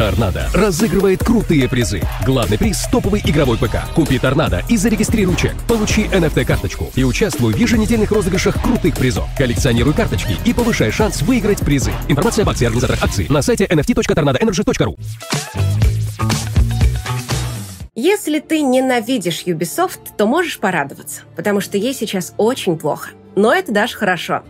Торнадо разыгрывает крутые призы. Главный приз – топовый игровой ПК. Купи Торнадо и зарегистрируй чек. Получи NFT-карточку и участвуй в еженедельных розыгрышах крутых призов. Коллекционируй карточки и повышай шанс выиграть призы. Информация об акции организаторах акций на сайте nft.tornadoenergy.ru Если ты ненавидишь Ubisoft, то можешь порадоваться, потому что ей сейчас очень плохо. Но это даже хорошо.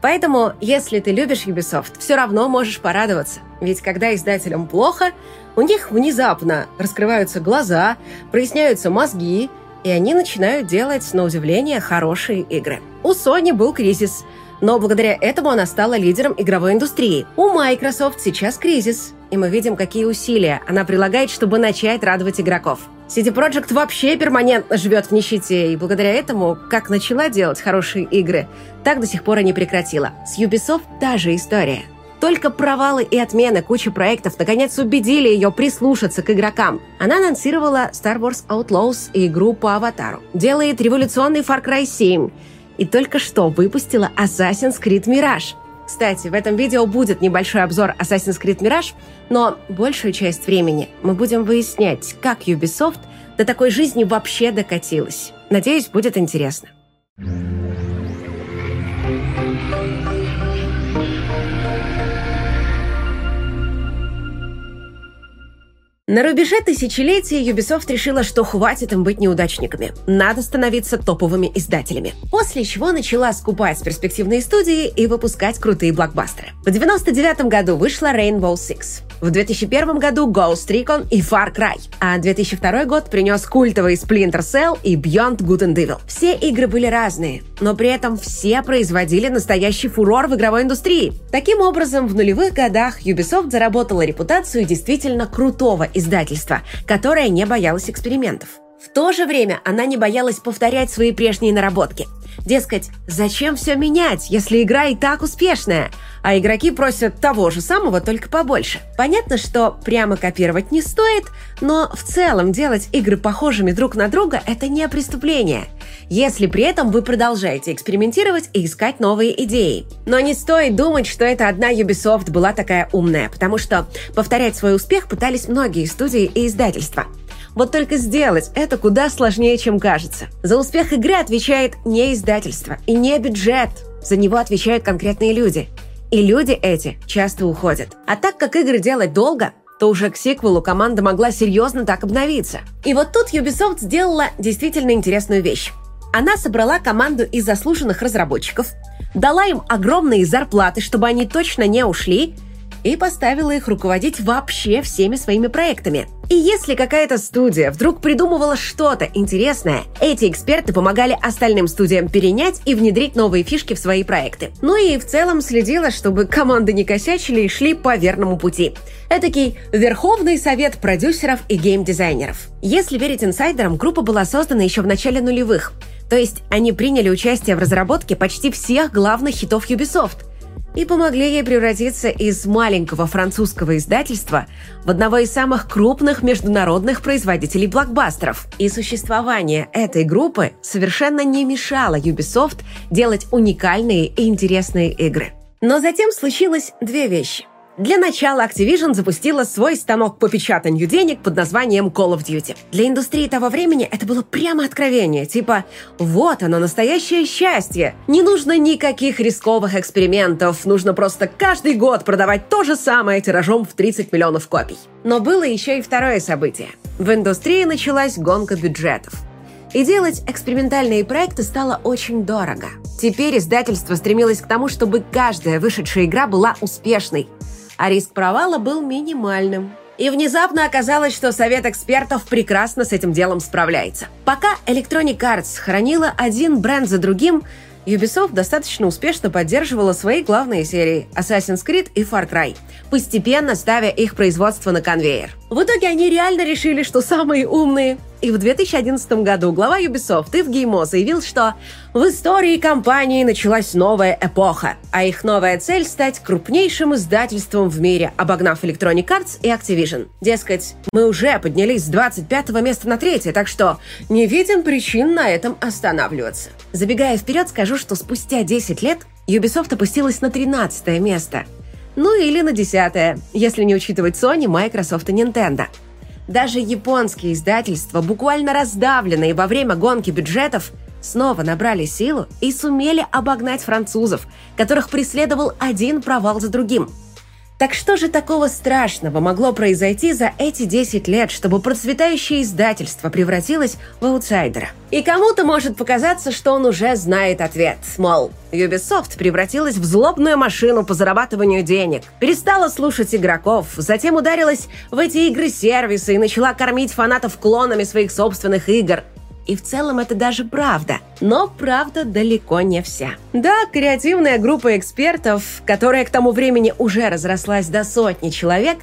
Поэтому, если ты любишь Ubisoft, все равно можешь порадоваться. Ведь когда издателям плохо, у них внезапно раскрываются глаза, проясняются мозги, и они начинают делать, на удивление, хорошие игры. У Sony был кризис, но благодаря этому она стала лидером игровой индустрии. У Microsoft сейчас кризис, и мы видим, какие усилия она прилагает, чтобы начать радовать игроков. CD Projekt вообще перманентно живет в нищете, и благодаря этому, как начала делать хорошие игры, так до сих пор и не прекратила. С Ubisoft та же история. Только провалы и отмены кучи проектов наконец убедили ее прислушаться к игрокам. Она анонсировала Star Wars Outlaws и игру по Аватару. Делает революционный Far Cry 7. И только что выпустила Assassin's Creed Mirage. Кстати, в этом видео будет небольшой обзор Assassin's Creed Mirage, но большую часть времени мы будем выяснять, как Ubisoft до такой жизни вообще докатилась. Надеюсь, будет интересно. На рубеже тысячелетия Ubisoft решила, что хватит им быть неудачниками. Надо становиться топовыми издателями. После чего начала скупать перспективные студии и выпускать крутые блокбастеры. В 99 году вышла Rainbow Six. В 2001 году Ghost Recon и Far Cry. А 2002 год принес культовый Splinter Cell и Beyond Good and Evil. Все игры были разные, но при этом все производили настоящий фурор в игровой индустрии. Таким образом, в нулевых годах Ubisoft заработала репутацию действительно крутого издательства, которое не боялось экспериментов. В то же время она не боялась повторять свои прежние наработки. Дескать, зачем все менять, если игра и так успешная? А игроки просят того же самого, только побольше. Понятно, что прямо копировать не стоит, но в целом делать игры похожими друг на друга – это не преступление. Если при этом вы продолжаете экспериментировать и искать новые идеи. Но не стоит думать, что это одна Ubisoft была такая умная, потому что повторять свой успех пытались многие студии и издательства – вот только сделать это куда сложнее, чем кажется. За успех игры отвечает не издательство и не бюджет. За него отвечают конкретные люди. И люди эти часто уходят. А так как игры делать долго, то уже к сиквелу команда могла серьезно так обновиться. И вот тут Ubisoft сделала действительно интересную вещь. Она собрала команду из заслуженных разработчиков, дала им огромные зарплаты, чтобы они точно не ушли, и поставила их руководить вообще всеми своими проектами. И если какая-то студия вдруг придумывала что-то интересное, эти эксперты помогали остальным студиям перенять и внедрить новые фишки в свои проекты. Ну и в целом следила, чтобы команды не косячили и шли по верному пути. Этакий Верховный совет продюсеров и геймдизайнеров. Если верить инсайдерам, группа была создана еще в начале нулевых. То есть они приняли участие в разработке почти всех главных хитов Ubisoft – и помогли ей превратиться из маленького французского издательства в одного из самых крупных международных производителей блокбастеров. И существование этой группы совершенно не мешало Ubisoft делать уникальные и интересные игры. Но затем случилось две вещи. Для начала Activision запустила свой станок по печатанию денег под названием Call of Duty. Для индустрии того времени это было прямо откровение, типа «Вот оно, настоящее счастье! Не нужно никаких рисковых экспериментов, нужно просто каждый год продавать то же самое тиражом в 30 миллионов копий». Но было еще и второе событие. В индустрии началась гонка бюджетов. И делать экспериментальные проекты стало очень дорого. Теперь издательство стремилось к тому, чтобы каждая вышедшая игра была успешной – а риск провала был минимальным. И внезапно оказалось, что совет экспертов прекрасно с этим делом справляется. Пока Electronic Arts хранила один бренд за другим, Ubisoft достаточно успешно поддерживала свои главные серии Assassin's Creed и Far Cry, постепенно ставя их производство на конвейер. В итоге они реально решили, что самые умные. И в 2011 году глава Ubisoft Ив Геймо заявил, что в истории компании началась новая эпоха, а их новая цель — стать крупнейшим издательством в мире, обогнав Electronic Arts и Activision. Дескать, мы уже поднялись с 25 места на третье, так что не видим причин на этом останавливаться. Забегая вперед, скажу, что спустя 10 лет Ubisoft опустилась на 13 место — Ну или на десятое, если не учитывать Sony, Microsoft и Nintendo. Даже японские издательства, буквально раздавленные во время гонки бюджетов, снова набрали силу и сумели обогнать французов, которых преследовал один провал за другим – так что же такого страшного могло произойти за эти 10 лет, чтобы процветающее издательство превратилось в аутсайдера? И кому-то может показаться, что он уже знает ответ. Мол, Ubisoft превратилась в злобную машину по зарабатыванию денег, перестала слушать игроков, затем ударилась в эти игры-сервисы и начала кормить фанатов клонами своих собственных игр. И в целом это даже правда. Но правда далеко не вся. Да, креативная группа экспертов, которая к тому времени уже разрослась до сотни человек,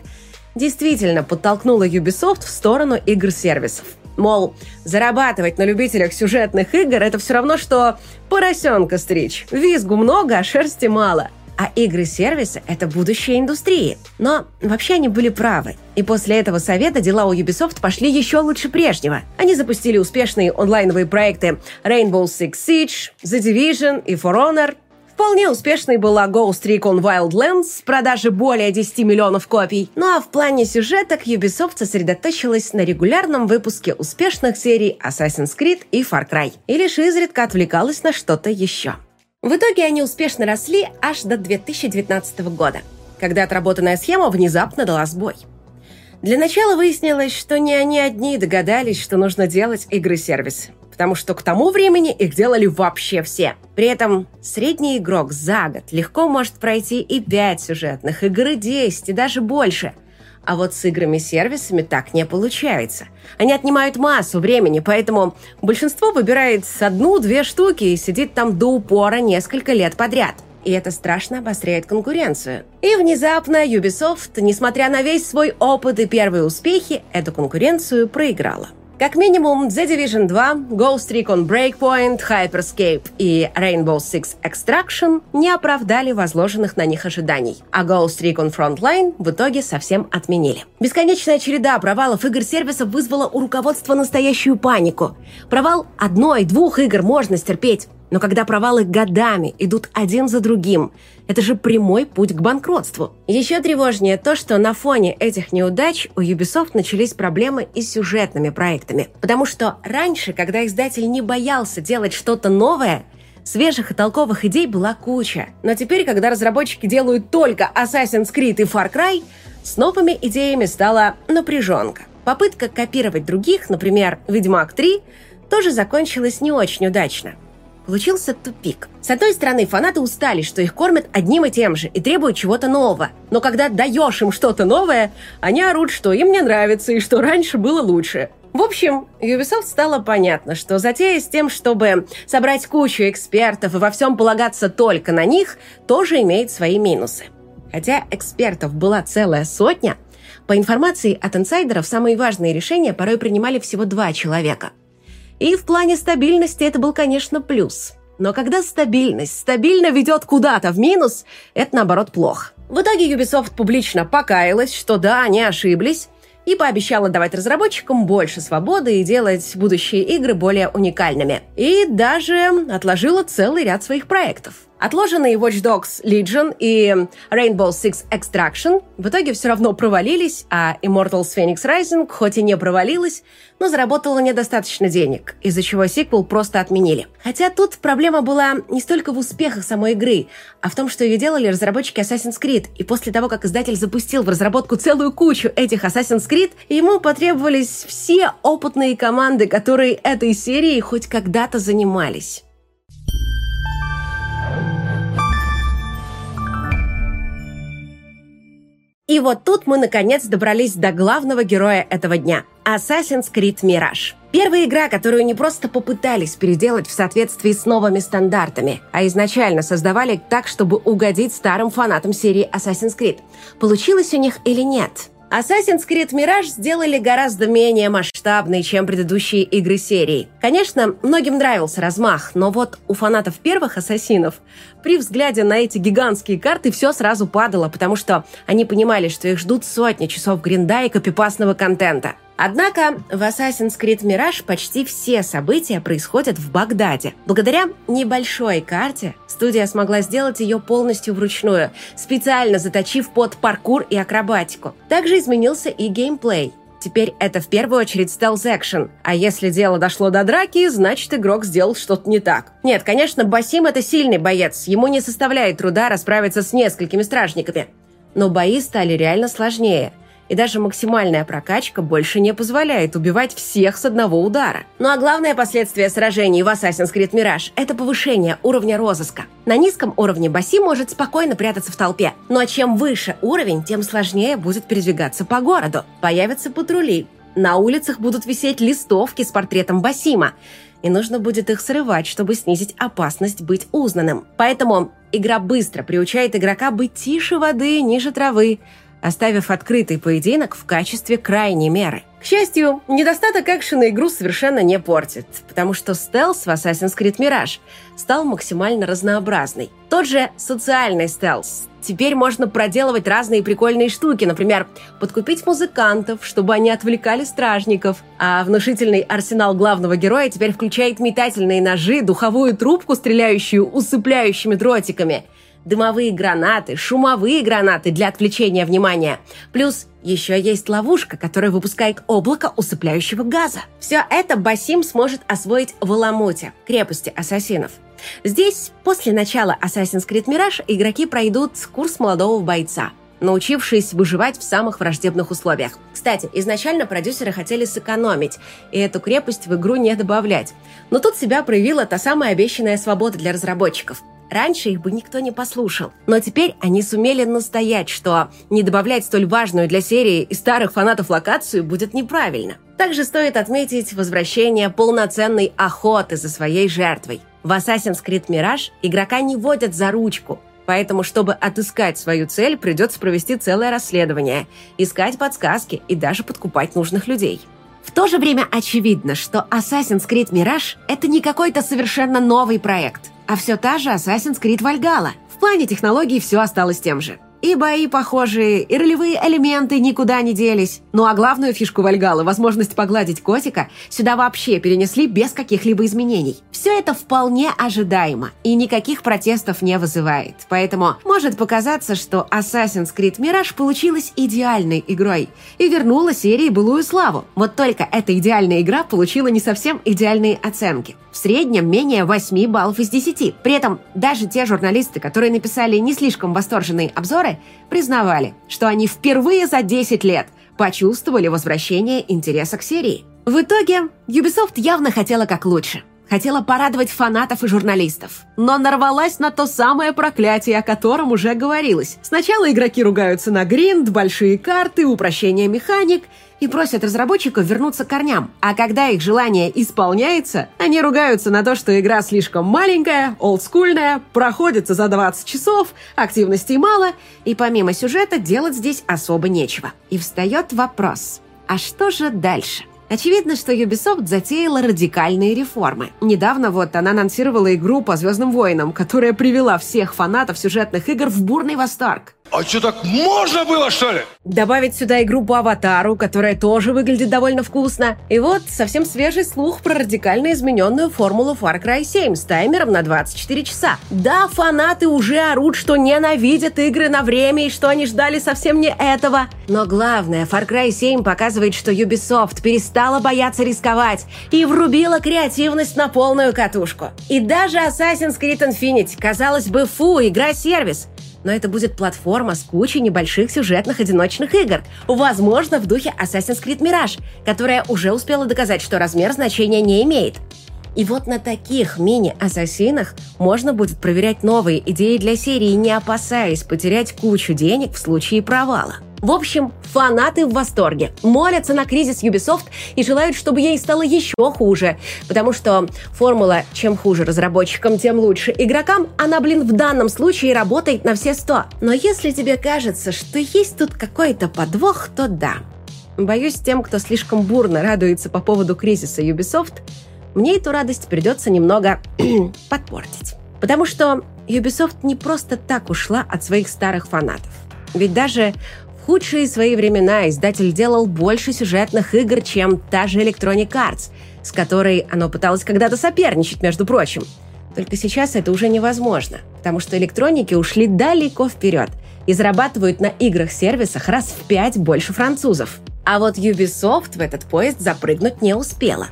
действительно подтолкнула Ubisoft в сторону игр-сервисов. Мол, зарабатывать на любителях сюжетных игр – это все равно, что поросенка стричь. Визгу много, а шерсти мало а игры-сервисы — это будущее индустрии. Но вообще они были правы. И после этого совета дела у Ubisoft пошли еще лучше прежнего. Они запустили успешные онлайновые проекты Rainbow Six Siege, The Division и For Honor, Вполне успешной была Ghost Recon Wildlands, продажи более 10 миллионов копий. Ну а в плане сюжеток Ubisoft сосредоточилась на регулярном выпуске успешных серий Assassin's Creed и Far Cry. И лишь изредка отвлекалась на что-то еще. В итоге они успешно росли аж до 2019 года, когда отработанная схема внезапно дала сбой. Для начала выяснилось, что не они одни догадались, что нужно делать игры-сервисы, потому что к тому времени их делали вообще все. При этом средний игрок за год легко может пройти и 5 сюжетных игр, и 10, и даже больше – а вот с играми-сервисами так не получается. Они отнимают массу времени, поэтому большинство выбирает одну-две штуки и сидит там до упора несколько лет подряд. И это страшно обостряет конкуренцию. И внезапно Ubisoft, несмотря на весь свой опыт и первые успехи, эту конкуренцию проиграла. Как минимум, The Division 2, Ghost Recon Breakpoint, Hyperscape и Rainbow Six Extraction не оправдали возложенных на них ожиданий, а Ghost Recon Frontline в итоге совсем отменили. Бесконечная череда провалов игр-сервисов вызвала у руководства настоящую панику. Провал одной-двух игр можно стерпеть, но когда провалы годами идут один за другим, это же прямой путь к банкротству. Еще тревожнее то, что на фоне этих неудач у Ubisoft начались проблемы и с сюжетными проектами. Потому что раньше, когда издатель не боялся делать что-то новое, свежих и толковых идей была куча. Но теперь, когда разработчики делают только Assassin's Creed и Far Cry, с новыми идеями стала напряженка. Попытка копировать других, например, «Ведьмак 3», тоже закончилась не очень удачно – Получился тупик. С одной стороны, фанаты устали, что их кормят одним и тем же и требуют чего-то нового. Но когда даешь им что-то новое, они орут, что им не нравится и что раньше было лучше. В общем, Ubisoft стало понятно, что затея с тем, чтобы собрать кучу экспертов и во всем полагаться только на них, тоже имеет свои минусы. Хотя экспертов была целая сотня, по информации от инсайдеров, самые важные решения порой принимали всего два человека – и в плане стабильности это был, конечно, плюс. Но когда стабильность стабильно ведет куда-то в минус, это, наоборот, плохо. В итоге Ubisoft публично покаялась, что да, они ошиблись, и пообещала давать разработчикам больше свободы и делать будущие игры более уникальными. И даже отложила целый ряд своих проектов. Отложенные Watch Dogs Legion и Rainbow Six Extraction в итоге все равно провалились, а Immortals Phoenix Rising хоть и не провалилась, но заработала недостаточно денег, из-за чего сиквел просто отменили. Хотя тут проблема была не столько в успехах самой игры, а в том, что ее делали разработчики Assassin's Creed, и после того, как издатель запустил в разработку целую кучу этих Assassin's Creed, ему потребовались все опытные команды, которые этой серией хоть когда-то занимались. И вот тут мы наконец добрались до главного героя этого дня – Assassin's Creed Mirage. Первая игра, которую не просто попытались переделать в соответствии с новыми стандартами, а изначально создавали так, чтобы угодить старым фанатам серии Assassin's Creed. Получилось у них или нет – Assassin's Creed Mirage сделали гораздо менее масштабной, чем предыдущие игры серии. Конечно, многим нравился размах, но вот у фанатов первых ассасинов при взгляде на эти гигантские карты все сразу падало, потому что они понимали, что их ждут сотни часов гринда и копипастного контента. Однако в Assassin's Creed Mirage почти все события происходят в Багдаде. Благодаря небольшой карте студия смогла сделать ее полностью вручную, специально заточив под паркур и акробатику. Также изменился и геймплей. Теперь это в первую очередь стелс-экшен. А если дело дошло до драки, значит игрок сделал что-то не так. Нет, конечно, Басим это сильный боец. Ему не составляет труда расправиться с несколькими стражниками. Но бои стали реально сложнее – и даже максимальная прокачка больше не позволяет убивать всех с одного удара. Ну а главное последствие сражений в Assassin's Creed Mirage – это повышение уровня розыска. На низком уровне Баси может спокойно прятаться в толпе, но чем выше уровень, тем сложнее будет передвигаться по городу. Появятся патрули, на улицах будут висеть листовки с портретом Басима, и нужно будет их срывать, чтобы снизить опасность быть узнанным. Поэтому игра быстро приучает игрока быть тише воды, ниже травы, оставив открытый поединок в качестве крайней меры. К счастью, недостаток экшена игру совершенно не портит, потому что стелс в Assassin's Creed Mirage стал максимально разнообразный. Тот же социальный стелс. Теперь можно проделывать разные прикольные штуки, например, подкупить музыкантов, чтобы они отвлекали стражников. А внушительный арсенал главного героя теперь включает метательные ножи, духовую трубку, стреляющую усыпляющими дротиками – дымовые гранаты, шумовые гранаты для отвлечения внимания. Плюс еще есть ловушка, которая выпускает облако усыпляющего газа. Все это Басим сможет освоить в Аламуте, крепости ассасинов. Здесь, после начала Assassin's Creed Mirage, игроки пройдут курс молодого бойца – научившись выживать в самых враждебных условиях. Кстати, изначально продюсеры хотели сэкономить и эту крепость в игру не добавлять. Но тут себя проявила та самая обещанная свобода для разработчиков. Раньше их бы никто не послушал. Но теперь они сумели настоять, что не добавлять столь важную для серии и старых фанатов локацию будет неправильно. Также стоит отметить возвращение полноценной охоты за своей жертвой. В Assassin's Creed Mirage игрока не водят за ручку, Поэтому, чтобы отыскать свою цель, придется провести целое расследование, искать подсказки и даже подкупать нужных людей. В то же время очевидно, что Assassin's Creed Mirage — это не какой-то совершенно новый проект — а все та же Assassin's Creed Valhalla. В плане технологий все осталось тем же. И бои похожие, и ролевые элементы никуда не делись. Ну а главную фишку Вальгала, возможность погладить котика, сюда вообще перенесли без каких-либо изменений. Все это вполне ожидаемо и никаких протестов не вызывает. Поэтому может показаться, что Assassin's Creed Mirage получилась идеальной игрой и вернула серии былую славу. Вот только эта идеальная игра получила не совсем идеальные оценки. В среднем менее 8 баллов из 10. При этом даже те журналисты, которые написали не слишком восторженные обзоры, партнеры признавали, что они впервые за 10 лет почувствовали возвращение интереса к серии. В итоге Ubisoft явно хотела как лучше. Хотела порадовать фанатов и журналистов. Но нарвалась на то самое проклятие, о котором уже говорилось. Сначала игроки ругаются на гринд, большие карты, упрощение механик – и просят разработчиков вернуться к корням. А когда их желание исполняется, они ругаются на то, что игра слишком маленькая, олдскульная, проходится за 20 часов, активностей мало, и помимо сюжета делать здесь особо нечего. И встает вопрос, а что же дальше? Очевидно, что Ubisoft затеяла радикальные реформы. Недавно вот она анонсировала игру по «Звездным войнам», которая привела всех фанатов сюжетных игр в бурный восторг. А что, так можно было, что ли? Добавить сюда игру по аватару, которая тоже выглядит довольно вкусно. И вот совсем свежий слух про радикально измененную формулу Far Cry 7 с таймером на 24 часа. Да, фанаты уже орут, что ненавидят игры на время и что они ждали совсем не этого. Но главное, Far Cry 7 показывает, что Ubisoft перестала бояться рисковать и врубила креативность на полную катушку. И даже Assassin's Creed Infinity, казалось бы, фу, игра-сервис – но это будет платформа с кучей небольших сюжетных одиночных игр, возможно, в духе Assassin's Creed Mirage, которая уже успела доказать, что размер значения не имеет. И вот на таких мини-ассасинах можно будет проверять новые идеи для серии, не опасаясь потерять кучу денег в случае провала. В общем, фанаты в восторге, молятся на кризис Ubisoft и желают, чтобы ей стало еще хуже, потому что формула «чем хуже разработчикам, тем лучше игрокам», она, блин, в данном случае работает на все сто. Но если тебе кажется, что есть тут какой-то подвох, то да. Боюсь, тем, кто слишком бурно радуется по поводу кризиса Ubisoft, мне эту радость придется немного подпортить. Потому что Ubisoft не просто так ушла от своих старых фанатов. Ведь даже худшие свои времена издатель делал больше сюжетных игр, чем та же Electronic Arts, с которой оно пыталось когда-то соперничать, между прочим. Только сейчас это уже невозможно, потому что электроники ушли далеко вперед и зарабатывают на играх-сервисах раз в пять больше французов. А вот Ubisoft в этот поезд запрыгнуть не успела.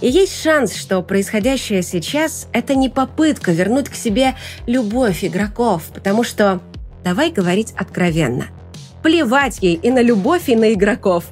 И есть шанс, что происходящее сейчас – это не попытка вернуть к себе любовь игроков, потому что, давай говорить откровенно, плевать ей и на любовь, и на игроков.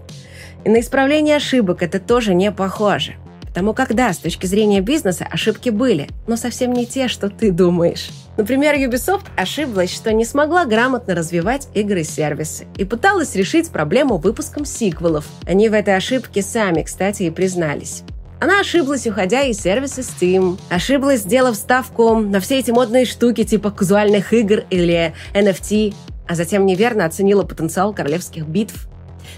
И на исправление ошибок это тоже не похоже. Потому как да, с точки зрения бизнеса ошибки были, но совсем не те, что ты думаешь. Например, Ubisoft ошиблась, что не смогла грамотно развивать игры-сервисы и пыталась решить проблему выпуском сиквелов. Они в этой ошибке сами, кстати, и признались. Она ошиблась, уходя из сервиса Steam. Ошиблась, сделав ставку на все эти модные штуки типа казуальных игр или NFT, а затем неверно оценила потенциал королевских битв.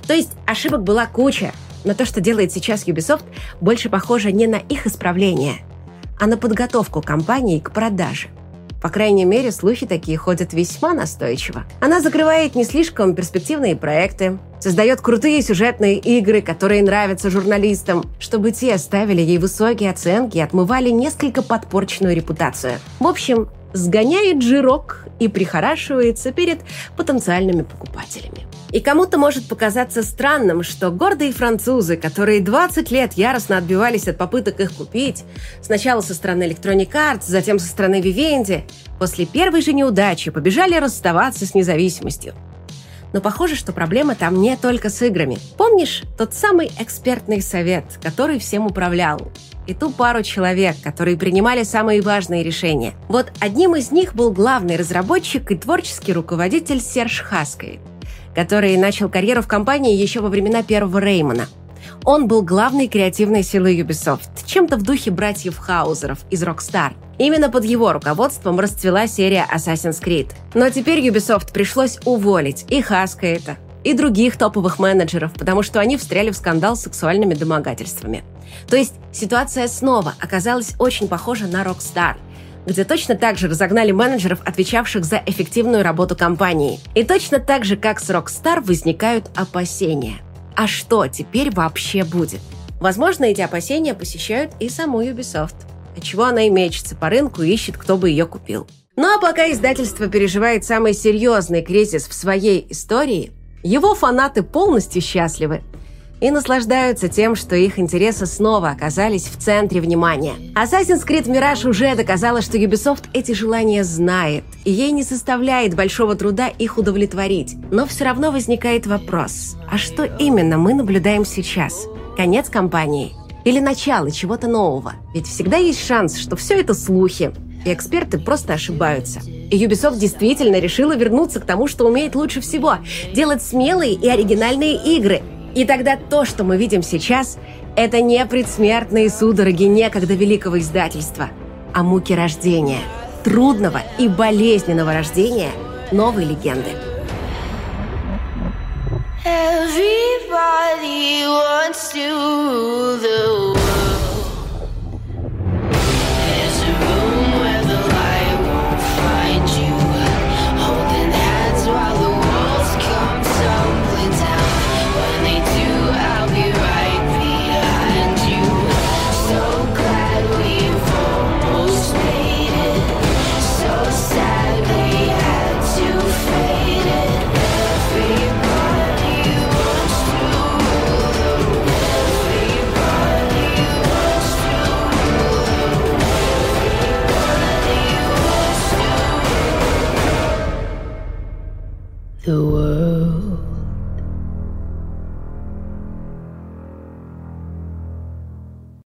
То есть ошибок была куча, но то, что делает сейчас Ubisoft, больше похоже не на их исправление, а на подготовку компании к продаже. По крайней мере, слухи такие ходят весьма настойчиво. Она закрывает не слишком перспективные проекты, создает крутые сюжетные игры, которые нравятся журналистам, чтобы те ставили ей высокие оценки и отмывали несколько подпорченную репутацию. В общем, сгоняет жирок и прихорашивается перед потенциальными покупателями. И кому-то может показаться странным, что гордые французы, которые 20 лет яростно отбивались от попыток их купить, сначала со стороны Electronic Arts, затем со стороны Vivendi, после первой же неудачи побежали расставаться с независимостью. Но похоже, что проблема там не только с играми. Помнишь тот самый экспертный совет, который всем управлял? И ту пару человек, которые принимали самые важные решения. Вот одним из них был главный разработчик и творческий руководитель Серж Хаскейт который начал карьеру в компании еще во времена первого Реймона. Он был главной креативной силой Ubisoft, чем-то в духе братьев Хаузеров из Rockstar. Именно под его руководством расцвела серия Assassin's Creed. Но теперь Ubisoft пришлось уволить и Хаскейта, и других топовых менеджеров, потому что они встряли в скандал с сексуальными домогательствами. То есть ситуация снова оказалась очень похожа на Rockstar – где точно так же разогнали менеджеров, отвечавших за эффективную работу компании. И точно так же, как с Rockstar, возникают опасения. А что теперь вообще будет? Возможно, эти опасения посещают и саму Ubisoft. Отчего она и мечется по рынку и ищет, кто бы ее купил. Ну а пока издательство переживает самый серьезный кризис в своей истории, его фанаты полностью счастливы и наслаждаются тем, что их интересы снова оказались в центре внимания. Assassin's Creed Mirage уже доказала, что Ubisoft эти желания знает, и ей не составляет большого труда их удовлетворить. Но все равно возникает вопрос, а что именно мы наблюдаем сейчас? Конец кампании? Или начало чего-то нового? Ведь всегда есть шанс, что все это слухи, и эксперты просто ошибаются. И Ubisoft действительно решила вернуться к тому, что умеет лучше всего – делать смелые и оригинальные игры – и тогда то, что мы видим сейчас, это не предсмертные судороги некогда великого издательства, а муки рождения, трудного и болезненного рождения новой легенды. Everybody wants to rule the